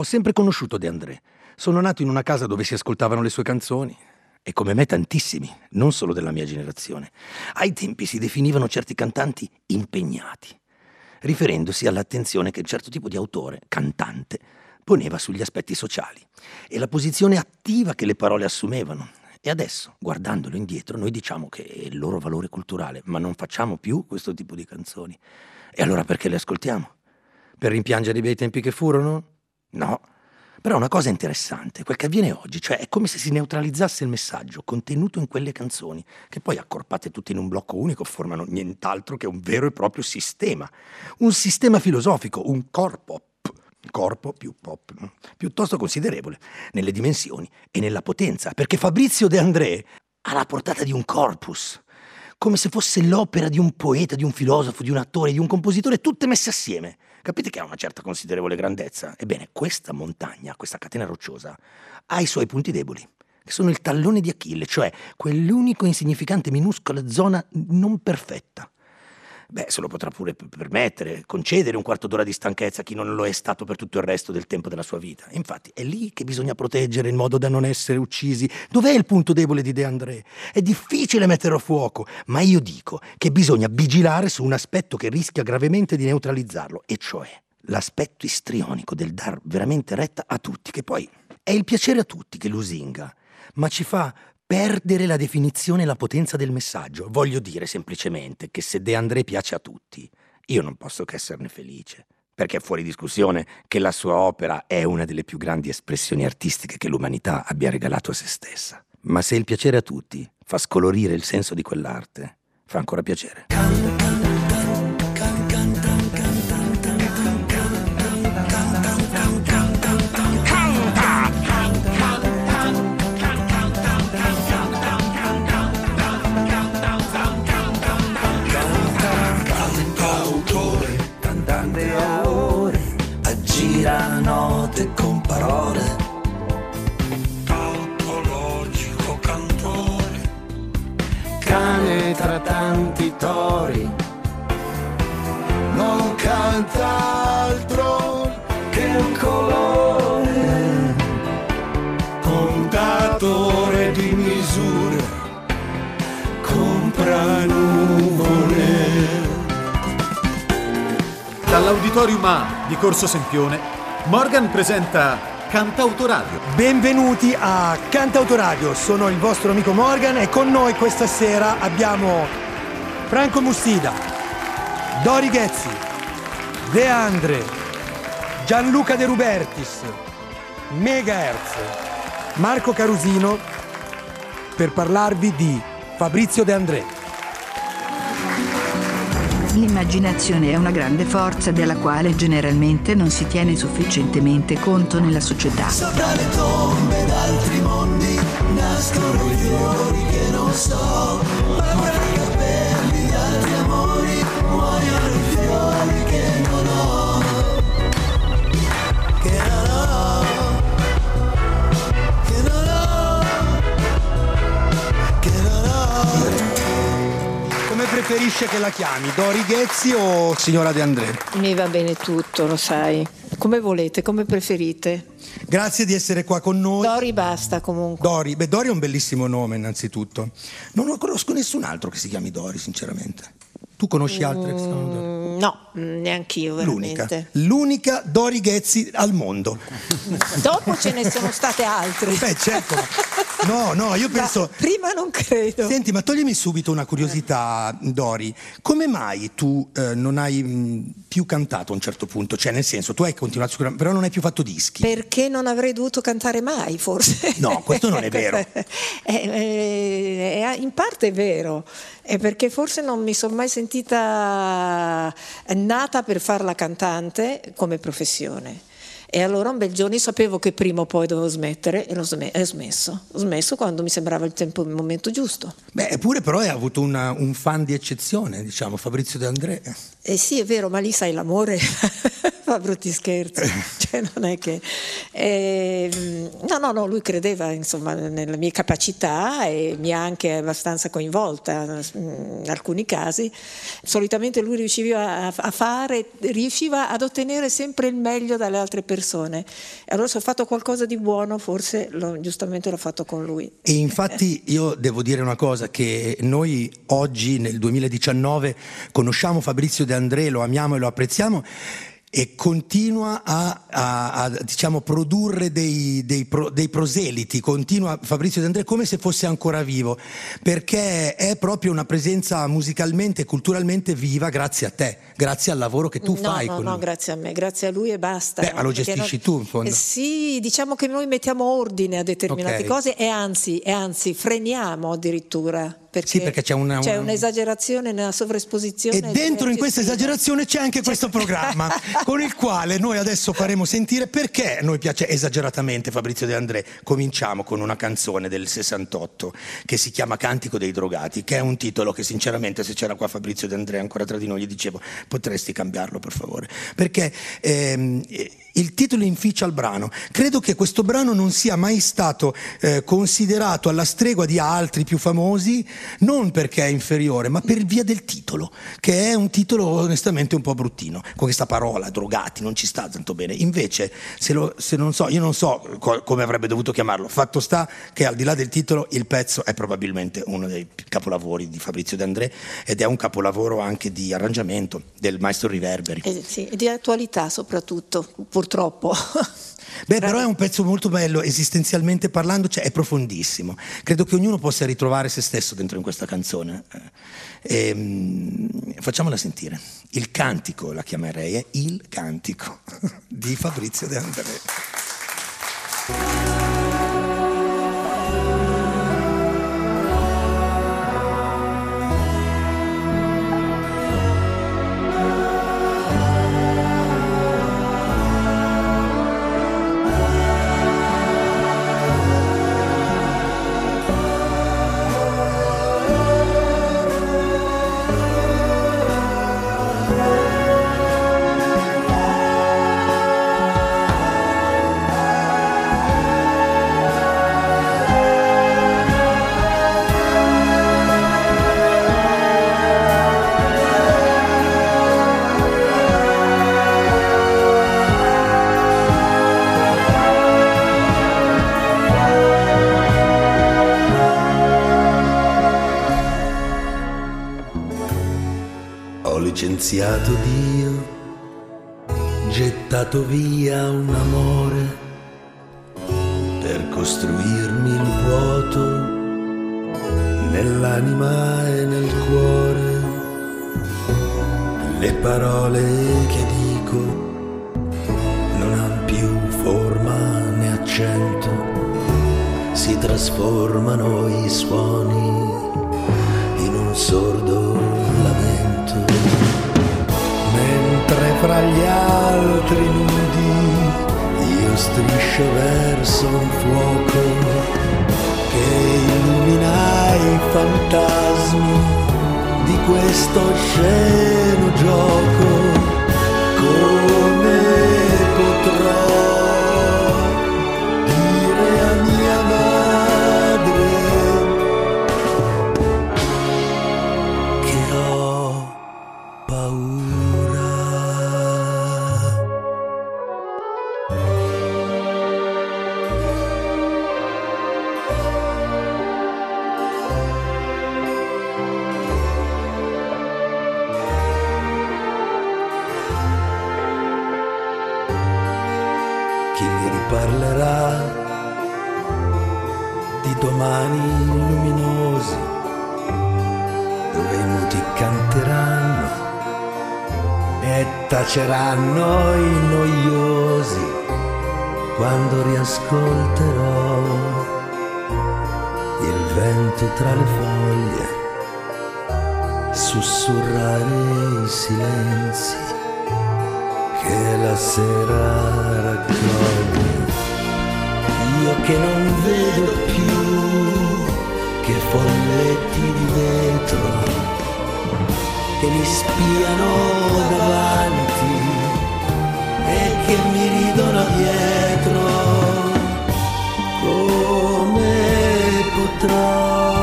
Ho sempre conosciuto De André. Sono nato in una casa dove si ascoltavano le sue canzoni. E come me tantissimi, non solo della mia generazione. Ai tempi si definivano certi cantanti impegnati, riferendosi all'attenzione che un certo tipo di autore, cantante, poneva sugli aspetti sociali e la posizione attiva che le parole assumevano. E adesso, guardandolo indietro, noi diciamo che è il loro valore culturale, ma non facciamo più questo tipo di canzoni. E allora perché le ascoltiamo? Per rimpiangere i bei tempi che furono? No. Però una cosa interessante, quel che avviene oggi, cioè è come se si neutralizzasse il messaggio contenuto in quelle canzoni, che poi accorpate tutte in un blocco unico formano nient'altro che un vero e proprio sistema. Un sistema filosofico, un corpo corpo più pop, piuttosto considerevole nelle dimensioni e nella potenza, perché Fabrizio De André ha la portata di un corpus, come se fosse l'opera di un poeta, di un filosofo, di un attore, di un compositore, tutte messe assieme. Capite che ha una certa considerevole grandezza? Ebbene, questa montagna, questa catena rocciosa, ha i suoi punti deboli, che sono il tallone di Achille, cioè quell'unico insignificante minuscola zona non perfetta beh, se lo potrà pure permettere, concedere un quarto d'ora di stanchezza a chi non lo è stato per tutto il resto del tempo della sua vita. Infatti è lì che bisogna proteggere in modo da non essere uccisi. Dov'è il punto debole di De André? È difficile metterlo a fuoco, ma io dico che bisogna vigilare su un aspetto che rischia gravemente di neutralizzarlo, e cioè l'aspetto istrionico del dar veramente retta a tutti, che poi è il piacere a tutti che lusinga, ma ci fa perdere la definizione e la potenza del messaggio. Voglio dire semplicemente che se De André piace a tutti, io non posso che esserne felice, perché è fuori discussione che la sua opera è una delle più grandi espressioni artistiche che l'umanità abbia regalato a se stessa. Ma se il piacere a tutti fa scolorire il senso di quell'arte, fa ancora piacere. Dall'Auditorium A di Corso Sempione, Morgan presenta Cantautoradio. Benvenuti a Cantautoradio, sono il vostro amico Morgan e con noi questa sera abbiamo Franco Mustida, Dori Ghezzi, De Andre, Gianluca De Rubertis, Megahertz, Marco Carusino per parlarvi di Fabrizio De André. L'immaginazione è una grande forza della quale generalmente non si tiene sufficientemente conto nella società. Sopra le tombe d'altri mondi nascono i fiori che non so, ma i capelli di altri amori muoiono i fiori che preferisce che la chiami? Dori Ghezzi o signora De André? Mi va bene tutto, lo sai. Come volete, come preferite. Grazie di essere qua con noi. Dori basta comunque. Dori, beh, Dori è un bellissimo nome innanzitutto. Non lo conosco nessun altro che si chiami Dori, sinceramente. Tu conosci altre che Dori? Mm, No, neanch'io L'unica. veramente. L'unica Dori Ghezzi al mondo. Dopo ce ne sono state altre. Beh, certo. No, no, io penso... Ma prima non credo. Senti, ma toglimi subito una curiosità, Dori. Come mai tu eh, non hai mh, più cantato a un certo punto? Cioè, nel senso, tu hai continuato sicuramente, però non hai più fatto dischi. Perché non avrei dovuto cantare mai, forse. No, questo non è vero. Eh, eh, eh, in parte è vero, è perché forse non mi sono mai sentita nata per fare la cantante come professione. E allora un bel giorno io sapevo che prima o poi dovevo smettere e l'ho ho smesso. Ho smesso quando mi sembrava il tempo, il momento giusto. Beh, eppure però hai avuto una- un fan di eccezione, diciamo, Fabrizio De André. Eh sì, è vero, ma lì sai l'amore fa brutti scherzi, cioè non è che... eh, no, no, no, lui credeva insomma nelle mie capacità e mi ha anche abbastanza coinvolta mm, in alcuni casi. Solitamente lui riusciva a, fare, riusciva ad ottenere sempre il meglio dalle altre persone. Allora se ho fatto qualcosa di buono, forse l'ho- giustamente l'ho fatto con lui. E infatti io devo dire una cosa, che noi oggi nel 2019 conosciamo Fabrizio De André, lo amiamo e lo apprezziamo e continua a, a- a, diciamo, produrre dei, dei pro- dei proseliti, continua Fabrizio De André come se fosse ancora vivo, perché è proprio una presenza musicalmente e culturalmente viva grazie a te, grazie al lavoro che tu no, fai no, no, lui. grazie a me, grazie a lui e basta. Beh, ma lo gestisci tu, in fondo. Eh, sì, diciamo che noi mettiamo ordine a determinate Ok. cose e anzi, e anzi freniamo addirittura. Perché Sì, perché c'è una- c'è un'esagerazione nella sovraesposizione. E dentro in questa esagerazione c'è anche questo programma con il quale noi adesso faremo sentire perché noi piace esageratamente Fabrizio De André. Cominciamo con una canzone del 68 che si chiama Cantico dei drogati, che è un titolo che sinceramente se c'era qua Fabrizio De André ancora tra di noi gli dicevo potresti cambiarlo per favore, perché ehm, il titolo inficia il brano. Credo che questo brano non sia mai stato eh, considerato alla stregua di altri più famosi, non perché è inferiore, ma per via del titolo, che è un titolo onestamente un po' bruttino. Con questa parola, drogati, non ci sta tanto bene. Invece, se, lo- se non so, io non so co- come avrebbe dovuto chiamarlo. Fatto sta che al di là del titolo, il pezzo è probabilmente uno dei capolavori di Fabrizio De André ed è un capolavoro anche di arrangiamento del maestro Riverberi. Eh, sì, di attualità soprattutto, purtroppo. Beh, però è un pezzo molto bello, esistenzialmente parlando, cioè è profondissimo. Credo che ognuno possa ritrovare se stesso dentro in questa canzone. Eh, ehm, facciamola sentire. Il cantico, la chiamerei, è Il cantico di Fabrizio De André. Licenziato Dio, gettato via un amore per costruirmi il vuoto nell'anima e nel cuore. Le parole che dico non hanno più forma né accento, si trasformano altri nudi io striscio verso un fuoco che illumina i fantasmi di questo sceno gioco. Come domani luminosi dove i muti canteranno e taceranno i noiosi. Quando riascolterò il vento tra le foglie sussurrare i silenzi che la sera raccoglie io che non vedo più che folletti di vetro che mi spiano davanti che mi ridono dietro. Come potrò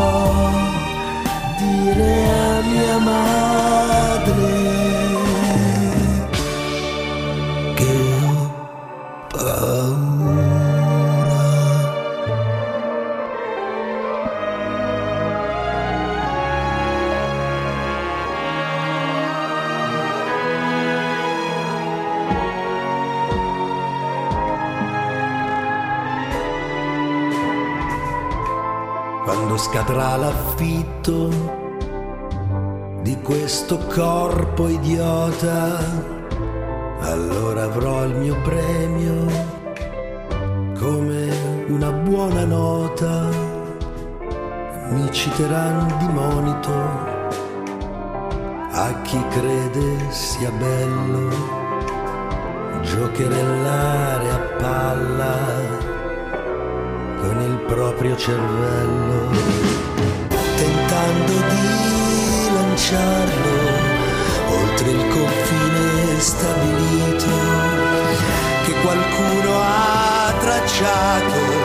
questo corpo idiota, allora avrò il mio premio come una buona nota. Mi citeranno di monito a chi crede sia bello. Giocherellare a palla con il proprio cervello, qualcuno ha tracciato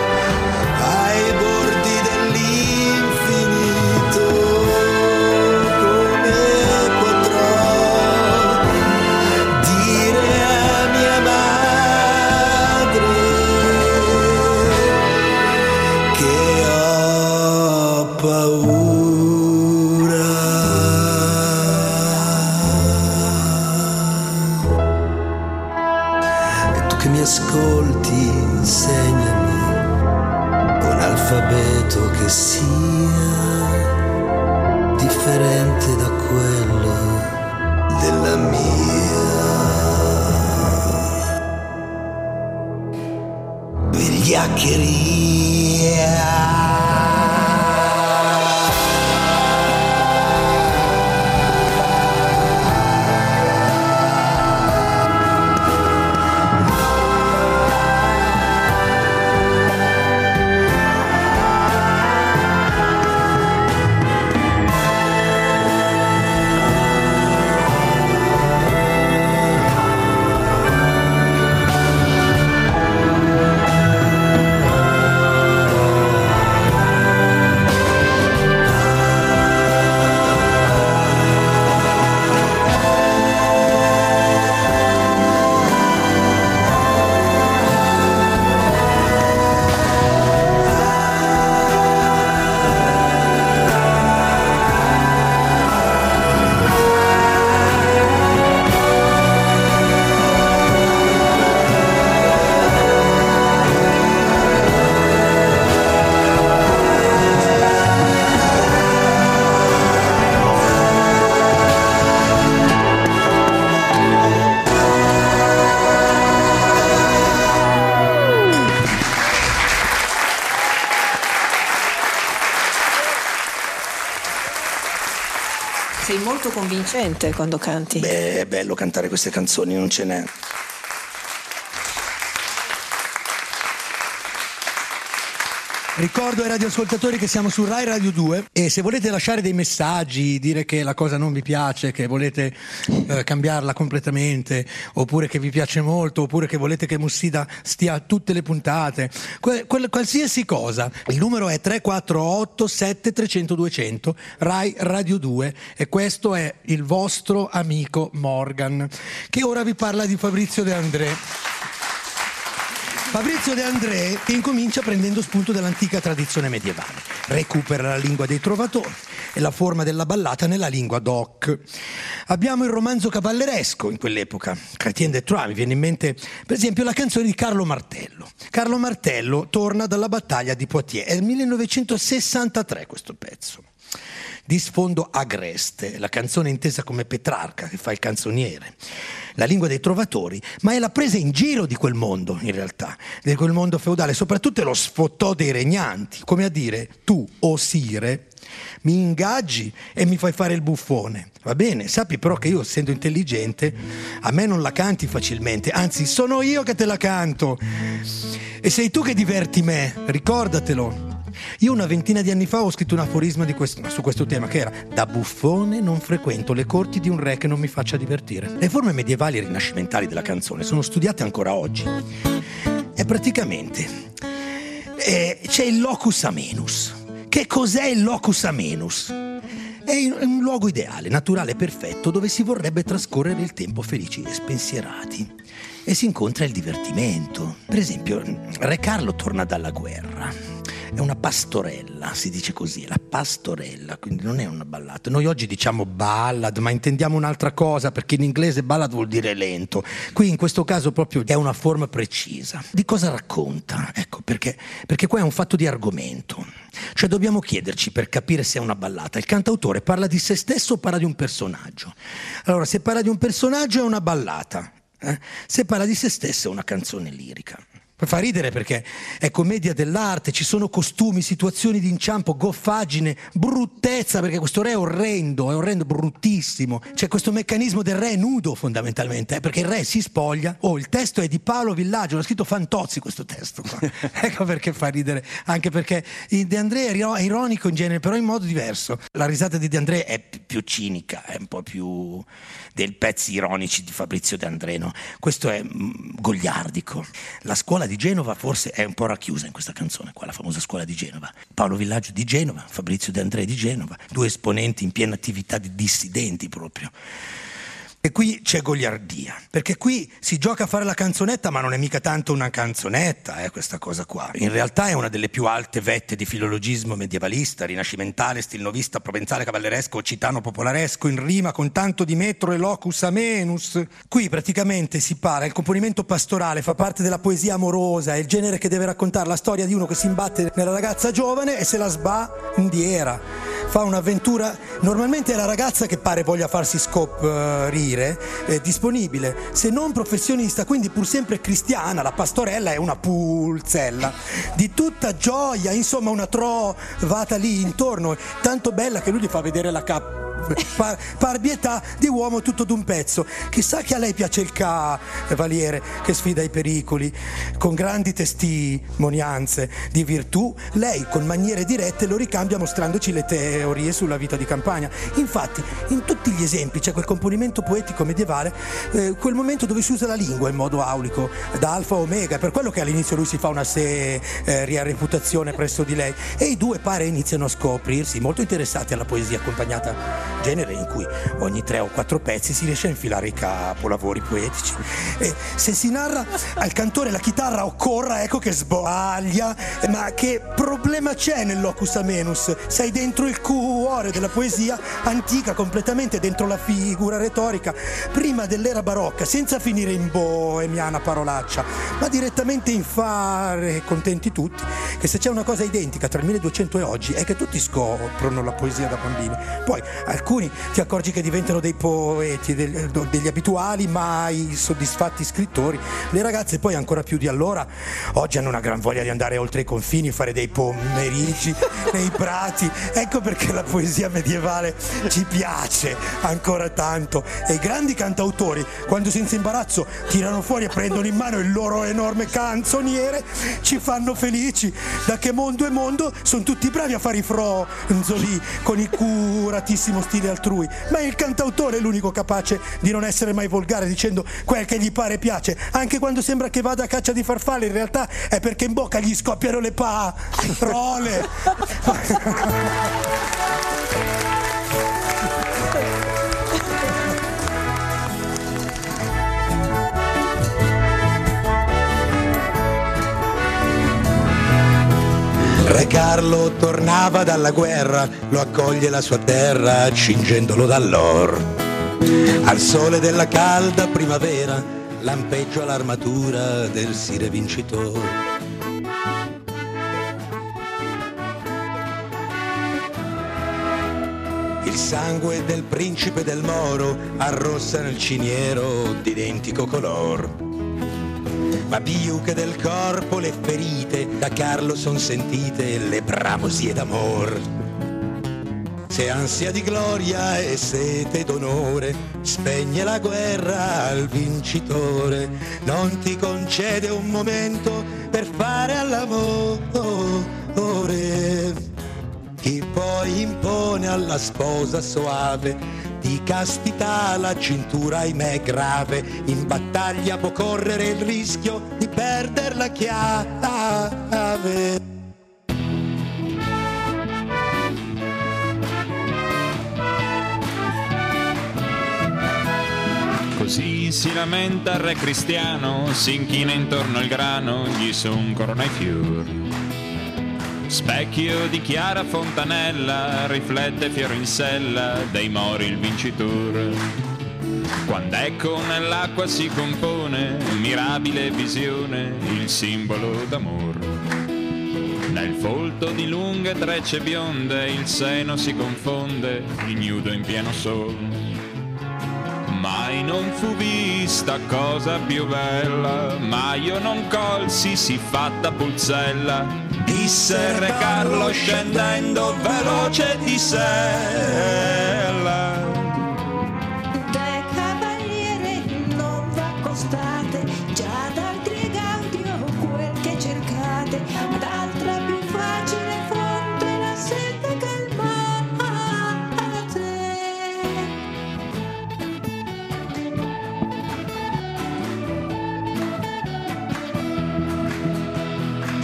convincente quando canti. Beh, è bello cantare queste canzoni, non ce n'è. Ricordo ai radioascoltatori che siamo su Rai Radio 2 e se volete lasciare dei messaggi, dire che la cosa non vi piace, che volete eh, cambiarla completamente, oppure che vi piace molto, oppure che volete che Mussida stia a tutte le puntate, que- quel- qualsiasi cosa, il numero è 348 7300 200 Rai Radio 2 e questo è il vostro amico Morgan che ora vi parla di Fabrizio De André. Fabrizio De André incomincia prendendo spunto dall'antica tradizione medievale, recupera la lingua dei trovatori e la forma della ballata nella lingua doc. Abbiamo il romanzo cavalleresco in quell'epoca, Chrétien de Troyes, mi viene in mente per esempio la canzone di Carlo Martello. Carlo Martello torna dalla battaglia di Poitiers, è il 1963 questo pezzo. Di sfondo agreste, la canzone intesa come Petrarca che fa il canzoniere, la lingua dei trovatori, ma è la presa in giro di quel mondo in realtà, di quel mondo feudale, soprattutto è lo sfottò dei regnanti, come a dire tu, o sire, mi ingaggi e mi fai fare il buffone. Va bene, sappi però che io essendo intelligente, a me non la canti facilmente, anzi sono io che te la canto. E sei tu che diverti me, ricordatelo. Io una ventina di anni fa ho scritto un aforisma questo- su questo tema che era da buffone non frequento le corti di un re che non mi faccia divertire. Le forme medievali e rinascimentali della canzone sono studiate ancora oggi. E praticamente eh, c'è il locus amenus. Che cos'è il locus amenus? È un luogo ideale, naturale, perfetto, dove si vorrebbe trascorrere il tempo felici e spensierati. E si incontra il divertimento. Per esempio, Re Carlo torna dalla guerra. È una pastorella, si dice così, la pastorella, quindi non è una ballata. Noi oggi diciamo ballad, ma intendiamo un'altra cosa, perché in inglese ballad vuol dire lento. Qui in questo caso proprio è una forma precisa. Di cosa racconta? Ecco, perché, perché qua è un fatto di argomento. Cioè dobbiamo chiederci per capire se è una ballata. Il cantautore parla di se stesso o parla di un personaggio? Allora, se parla di un personaggio è una ballata. eh? Se parla di se stesso è una canzone lirica. Fa ridere perché è commedia dell'arte, ci sono costumi, situazioni di inciampo, goffaggine, bruttezza, perché questo re è orrendo, è orrendo, bruttissimo. C'è questo meccanismo del re nudo fondamentalmente, eh, perché il re si spoglia. Oh, il testo è di Paolo Villaggio, l'ha scritto Fantozzi questo testo. ecco perché fa ridere, anche perché De André è iro- è ironico in genere, però in modo diverso. La risata di De André è pi- più cinica, è un po' più dei pezzi ironici di Fabrizio De André, no? Questo è mm, goliardico. La scuola di Genova forse è un po' racchiusa in questa canzone, qua la famosa scuola di Genova. Paolo Villaggio di Genova, Fabrizio De André di Genova, due esponenti in piena attività di dissidenti proprio. E qui c'è goliardia, perché qui si gioca a fare la canzonetta, ma non è mica tanto una canzonetta, eh, questa cosa qua. In realtà è una delle più alte vette di filologismo medievalista, rinascimentale, stilnovista, provenzale, cavalleresco, occitano, popolaresco, in rima con tanto di metro e locus amenus. Qui praticamente si para, il componimento pastorale fa parte della poesia amorosa, è il genere che deve raccontare la storia di uno che si imbatte nella ragazza giovane e se la sba indiera fa un'avventura. Normalmente è la ragazza che pare voglia farsi scoprire, è disponibile, se non professionista, quindi pur sempre cristiana, la pastorella è una pulzella di tutta gioia, insomma una trovata lì intorno, tanto bella che lui gli fa vedere la cap par- parbietà di uomo tutto d'un pezzo. Chissà che a lei piace il cavaliere che sfida i pericoli, con grandi testimonianze di virtù, lei con maniere dirette lo ricambia mostrandoci le teorie sulla vita di campagna. Infatti, in tutti gli esempi c'è quel componimento poetico medievale, eh, quel momento dove si usa la lingua in modo aulico, da alfa a omega, per quello che all'inizio lui si fa una seria reputazione presso di lei e i due pare iniziano a scoprirsi molto interessati alla poesia accompagnata genere in cui ogni tre o quattro pezzi si riesce a infilare i capolavori poetici. E se si narra al cantore la chitarra occorra, ecco che sbaglia, ma che problema c'è nel locus amenus? Sei dentro il cuore della poesia antica, completamente dentro la figura retorica, prima dell'era barocca, senza finire in boemiana parolaccia, ma direttamente in fare contenti tutti, che se c'è una cosa identica tra il 1200 e oggi è che tutti scoprono la poesia da bambini. Poi alcuni ti accorgi che diventano dei poeti, degli abituali mai soddisfatti scrittori. Le ragazze poi ancora più di allora, oggi hanno una gran voglia di andare oltre i confini, fare dei pomeriggi nei prati. Ecco perché la poesia medievale ci piace ancora tanto. E i grandi cantautori, quando senza imbarazzo tirano fuori e prendono in mano il loro enorme canzoniere, ci fanno felici. Da che mondo è mondo, sono tutti bravi a fare i fronzoli con il curatissimo stile altrui. Ma il cantautore è l'unico capace di non essere mai volgare dicendo quel che gli pare piace. Anche quando sembra che vada a caccia di farfalle, in realtà è perché in bocca gli scoppiano le parole. Re Carlo tornava dalla guerra, lo accoglie la sua terra, cingendolo dall'or. Al sole della calda primavera, lampeggia l'armatura del sire vincitore. Il sangue del principe del Moro arrossa nel ciniero d'identico color ma più che del corpo le ferite da Carlo son sentite le bramosie d'amor. Se ansia di gloria e sete d'onore spegne la guerra al vincitore, non ti concede un momento per fare all'amore. Chi poi impone alla sposa soave di castità la cintura ahimè grave, in battaglia può correre il rischio di perdere la chiave. Così si lamenta il re cristiano, si inchina intorno al grano, gli son corona i fior. Specchio di chiara fontanella, riflette fiore in sella, dei mori il vincitor. Quando ecco nell'acqua si compone, mirabile visione, il simbolo d'amor. Nel folto di lunghe trecce bionde, il seno si confonde, ignudo in pieno sol. Mai non fu vista cosa più bella, ma io non colsi si fatta pulzella. Disse Re Carlo scendendo veloce di sella.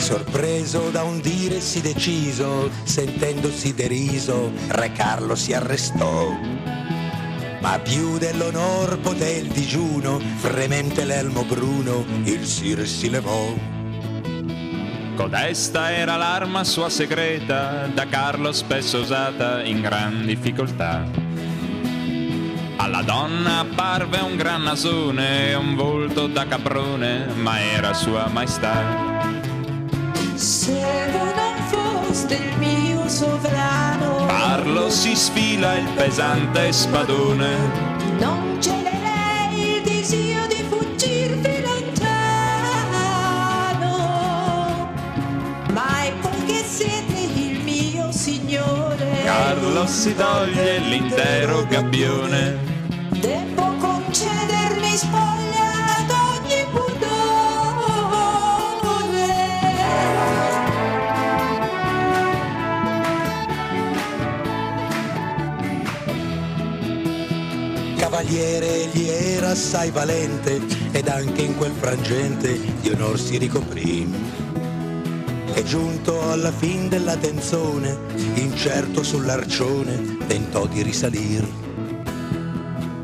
Sorpreso da un dire sì deciso, sentendosi deriso, Re Carlo si arrestò. Ma più dell'onor poté il digiuno, fremente l'elmo bruno, il sire si levò. Codesta era l'arma sua segreta, da Carlo spesso usata in gran difficoltà. Alla donna apparve un gran nasone un volto da caprone, ma era sua maestà. Se voi non foste il mio sovrano, Carlo si sfila il pesante spadone, non celerei il desio di fuggirvi lontano. Ma è poiché siete il mio signore, Carlo si toglie l'intero gabbione. Cavaliere egli era assai valente ed anche in quel frangente di onor si ricoprì. E giunto alla fin della tenzone, incerto sull'arcione, tentò di risalir.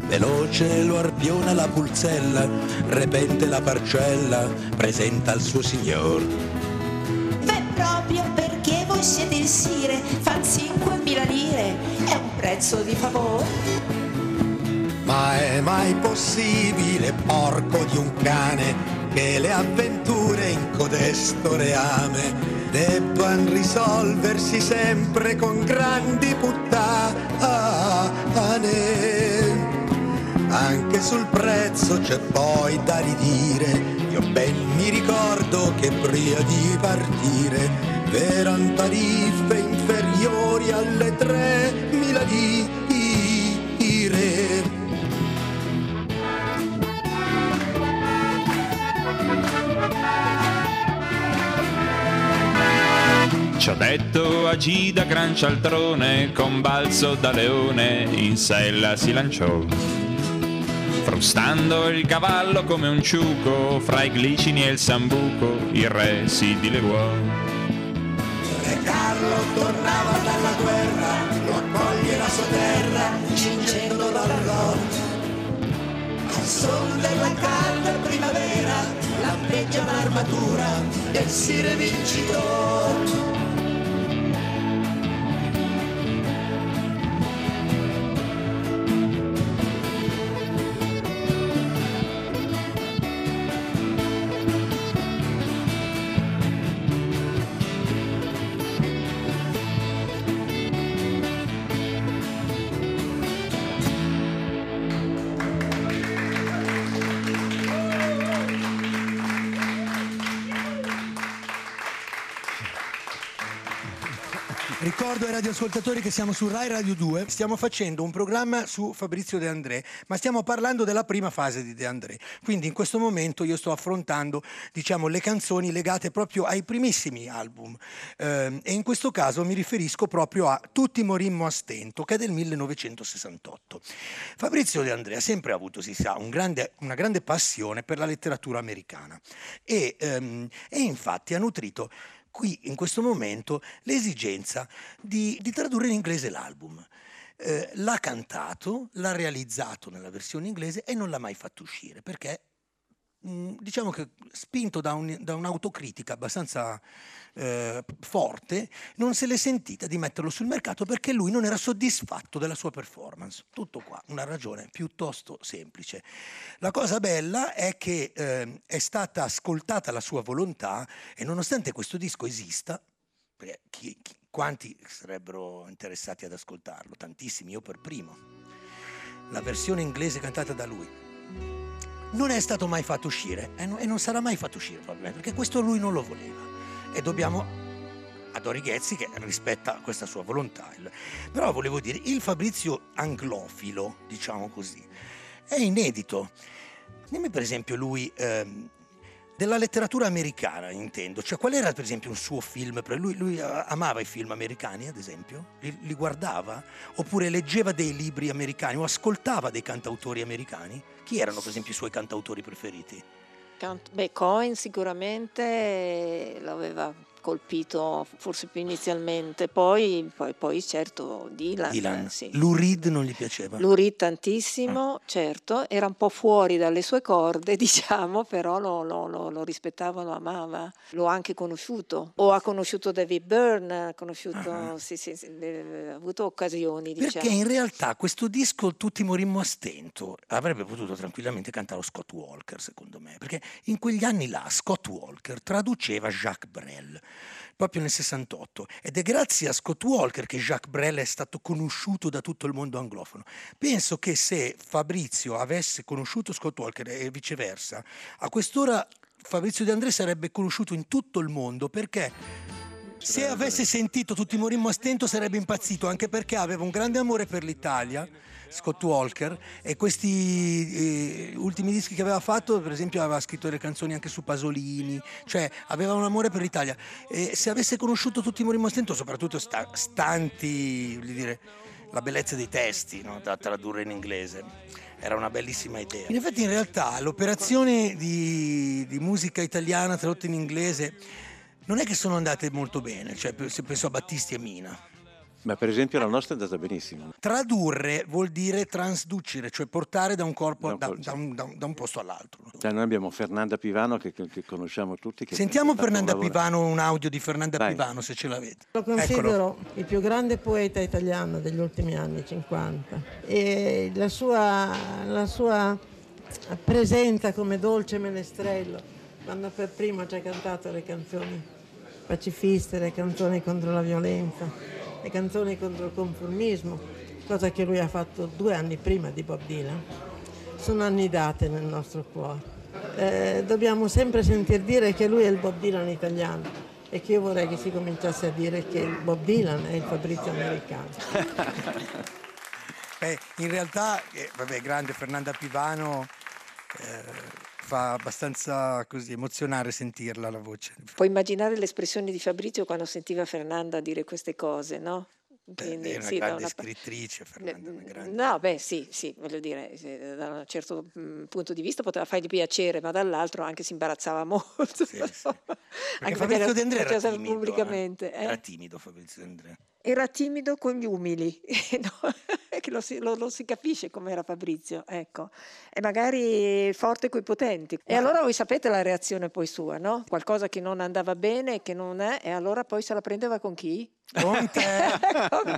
Veloce lo arpiona la pulzella, repente la parcella, presenta al suo signor. Beh, proprio perché voi siete il sire, fan 5.000 lire, è un prezzo di favore. Ma è mai possibile, porco di un cane, che le avventure in codesto reame debban risolversi sempre con grandi puttane? Anche sul prezzo c'è poi da ridire, io ben mi ricordo che prima di partire v'eran tariffe inferiori alle 3.000 lire. Ci ho detto agì da gran cialtrone, con balzo da leone, in sella si lanciò. Frustando il cavallo come un ciuco, fra i glicini e il sambuco, il re si dileguò. Re Carlo tornava dalla guerra, lo accoglie la sua terra, cingendo dall'orto. Al sol della calda primavera, lampeggia l'armatura del sire vincitore. Radioascoltatori che siamo su Rai Radio 2, stiamo facendo un programma su Fabrizio De André, ma stiamo parlando della prima fase di De André. Quindi in questo momento io sto affrontando, diciamo, le canzoni legate proprio ai primissimi album. Eh, e in questo caso mi riferisco proprio a Tutti morimmo a stento, che è del 1968. Fabrizio De André ha sempre avuto, si sa, un grande- una grande passione per la letteratura americana e, ehm, e infatti ha nutrito qui in questo momento l'esigenza di, di tradurre in inglese l'album. Eh, l'ha cantato, l'ha realizzato nella versione inglese e non l'ha mai fatto uscire perché diciamo che spinto da, un- da un'autocritica abbastanza eh, forte, non se l'è sentita di metterlo sul mercato perché lui non era soddisfatto della sua performance. Tutto qua, una ragione piuttosto semplice. La cosa bella è che eh, è stata ascoltata la sua volontà e nonostante questo disco esista, chi- chi- quanti sarebbero interessati ad ascoltarlo? Tantissimi, io per primo. La versione inglese cantata da lui non è stato mai fatto uscire e non, e non sarà mai fatto uscire probabilmente perché questo lui non lo voleva e dobbiamo a Dori Ghezzi che rispetta questa sua volontà. Però volevo dire, il Fabrizio anglofilo, diciamo così, è inedito. Dimmi per esempio lui ehm, della letteratura americana, intendo. Cioè, qual era per esempio un suo film? Lui, lui, eh, amava i film americani, ad esempio? Li, li guardava? Oppure leggeva dei libri americani o ascoltava dei cantautori americani? Chi erano per esempio i suoi cantautori preferiti? Beh, Cohen sicuramente l'aveva colpito forse più inizialmente, poi, poi, poi certo Dylan. Dylan. eh, sì. Lou Reed non gli piaceva? Lou Reed tantissimo, certo, era un po' fuori dalle sue corde, diciamo, però lo, lo- lo- lo rispettava, lo amava. L'ho anche conosciuto, o ha conosciuto David Byrne, ha conosciuto, sì, sì, sì, eh, ha avuto occasioni, diciamo. Perché in realtà questo disco Tutti morimmo a stento avrebbe potuto tranquillamente cantarlo Scott Walker, secondo me, perché in quegli anni là Scott Walker traduceva Jacques Brel, proprio nel 68, ed è grazie a Scott Walker che Jacques Brel è stato conosciuto da tutto il mondo anglofono. Penso che se Fabrizio avesse conosciuto Scott Walker e viceversa, a quest'ora Fabrizio De André sarebbe conosciuto in tutto il mondo perché se avesse sentito Tutti morimmo a stento sarebbe impazzito, anche perché aveva un grande amore per l'Italia, Scott Walker, e questi eh, ultimi dischi che aveva fatto, per esempio aveva scritto delle canzoni anche su Pasolini, cioè aveva un amore per l'Italia. E se avesse conosciuto Tutti morimmo a stento, soprattutto sta- stanti, dire, la bellezza dei testi no, da tradurre in inglese. Era una bellissima idea. In effetti, in realtà, l'operazione di, di musica italiana tradotta in inglese non è che sono andate molto bene, cioè se penso a Battisti e Mina. Ma per esempio la nostra è andata benissimo. Tradurre vuol dire transducere, cioè portare da un corpo, Da un da, un, da un- da un posto all'altro. Cioè, noi abbiamo Fernanda Pivano che, che- conosciamo tutti. Che Sentiamo un Fernanda lavoro- Pivano, un audio di Fernanda Vai. Pivano se ce l'avete. Lo Eccolo. considero il più grande poeta italiano degli ultimi anni 50 e la sua, la sua presenza come dolce menestrello, quando per primo ci ha cantato le canzoni pacifiste, le canzoni contro la violenza, le canzoni contro il conformismo, cosa che lui ha fatto due anni prima di Bob Dylan, sono annidate nel nostro cuore. Eh, dobbiamo sempre sentir dire che lui è il Bob Dylan italiano e che io vorrei che si cominciasse a dire che il Bob Dylan è il Fabrizio americano. Beh, in realtà, eh, vabbè, grande Fernanda Pivano eh, fa abbastanza così emozionare sentirla la voce. Puoi immaginare l'espressione di Fabrizio quando sentiva Fernanda dire queste cose, no? Quindi, è una sì, grande una scrittrice, Fernanda, una grande. No, beh, sì, sì, voglio dire, se da un certo mm, punto di vista poteva fargli piacere, ma dall'altro anche si imbarazzava molto. Sì, sì. Anche Fabrizio De André lo era timido, pubblicamente. eh. eh. Era timido Fabrizio De André. Era timido con gli umili, no? che lo si, lo- lo si capisce com'era Fabrizio, ecco. E magari forte coi potenti. E allora voi sapete la reazione poi sua, no? Qualcosa che non andava bene, che non è, e allora poi se la prendeva con chi? Con te?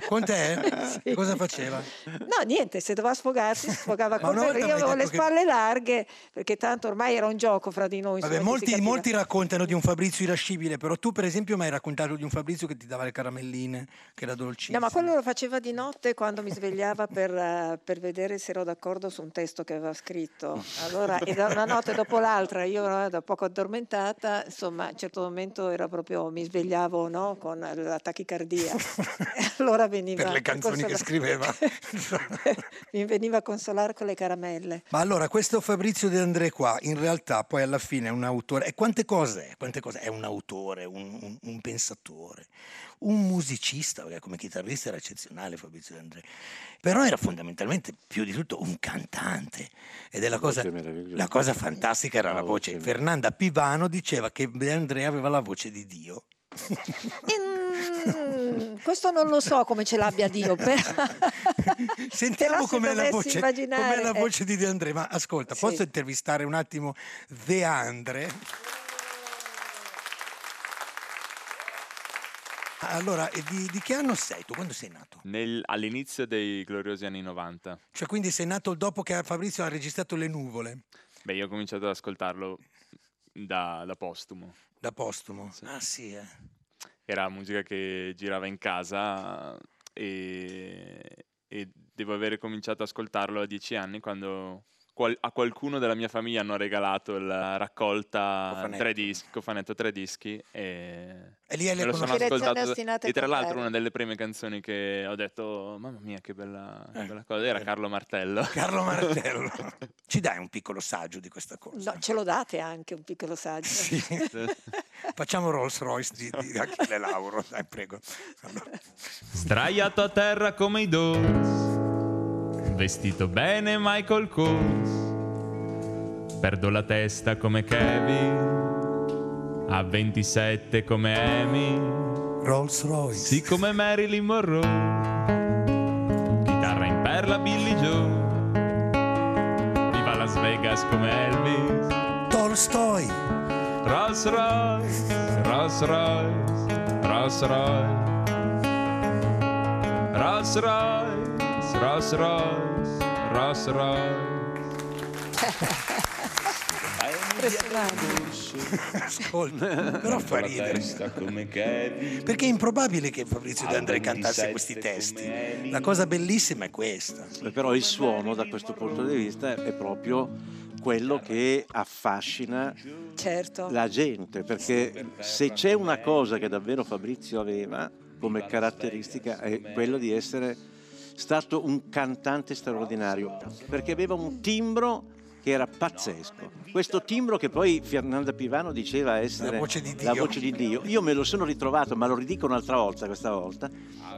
Con te? Sì. Cosa faceva? No, niente, se doveva sfogarsi, si sfogava con me. Io avevo le detto che- spalle larghe, perché tanto ormai era un gioco fra di noi. Vabbè, insomma, molti, molti raccontano di un Fabrizio irascibile, però tu per esempio mi hai raccontato di un Fabrizio che ti dava le caramelline, che era dolcissimo. No, ma quello lo faceva di notte quando mi svegliava per, eh, per vedere se ero d'accordo su un testo che aveva scritto. Allora, e da una notte dopo l'altra, io eh, da poco addormentata, insomma, a un certo momento era proprio, mi svegliavo no, con la tachicardia allora veniva Per le canzoni che scriveva. Mi veniva a consolare con le caramelle. Ma allora, questo Fabrizio De André qua, in realtà poi alla fine è un autore. E quante cose è? Quante cose? È un autore, un, un- un pensatore, un musicista, perché come chitarrista era eccezionale Fabrizio De André. Però era fondamentalmente più di tutto un cantante. Ed è la cosa, la cosa fantastica era la La voce. voce. Fernanda Pivano diceva che De André aveva la voce di Dio. Mm, questo non lo so come ce l'abbia Dio, però... Sentiamo Però com'è la, voce, immaginare, com'è la eh. voce di De André. Ma ascolta, Sì. posso intervistare un attimo De Andre? Allora, di, di che anno sei tu? Quando sei nato? Nel- all'inizio dei gloriosi anni 90. Cioè, quindi sei nato dopo che Fabrizio ha registrato Le Nuvole, Beh, io ho cominciato ad ascoltarlo da, da postumo. da postumo. Ah sì, eh. Era musica che girava in casa e, e devo aver cominciato ad ascoltarlo a dieci anni quando qual- a qualcuno della mia famiglia hanno regalato la raccolta Cofanetto. tre dischi, cofanetto tre dischi e, E lì hai me lo sono ascoltato e tra l'altro una delle prime canzoni che ho detto mamma mia che bella, che Eh, bella cosa era eh. Carlo Martello Carlo Martello. Ci dai un piccolo saggio di questa cosa? No, ce lo date anche un piccolo saggio. Sì. Facciamo Rolls Royce di, di Achille Lauro, dai, prego. Allora, Sdraiato a terra come i Doors, vestito bene Michael Kors, perdo la testa come Kevin, a 27 come Amy, Rolls Royce. sì come Marilyn Monroe, chitarra in perla Billy Joe, viva Las Vegas come Elvis, Tolstoi. Rolls Royce, Rolls Royce, Rolls Royce. Rolls Royce, Rolls Royce, Rolls Royce. Ascolta, però fa ridere. Perché è improbabile che Fabrizio De André cantasse questi testi. La cosa bellissima è questa. Però il suono da questo punto di vista è proprio quello che affascina Certo. la gente, perché se c'è una cosa che davvero Fabrizio aveva come caratteristica è quella di essere stato un cantante straordinario, perché aveva un timbro che era pazzesco. Questo timbro che poi Fernanda Pivano diceva essere La voce di la Dio. voce di Dio. Io me lo sono ritrovato, ma lo ridico un'altra volta questa volta,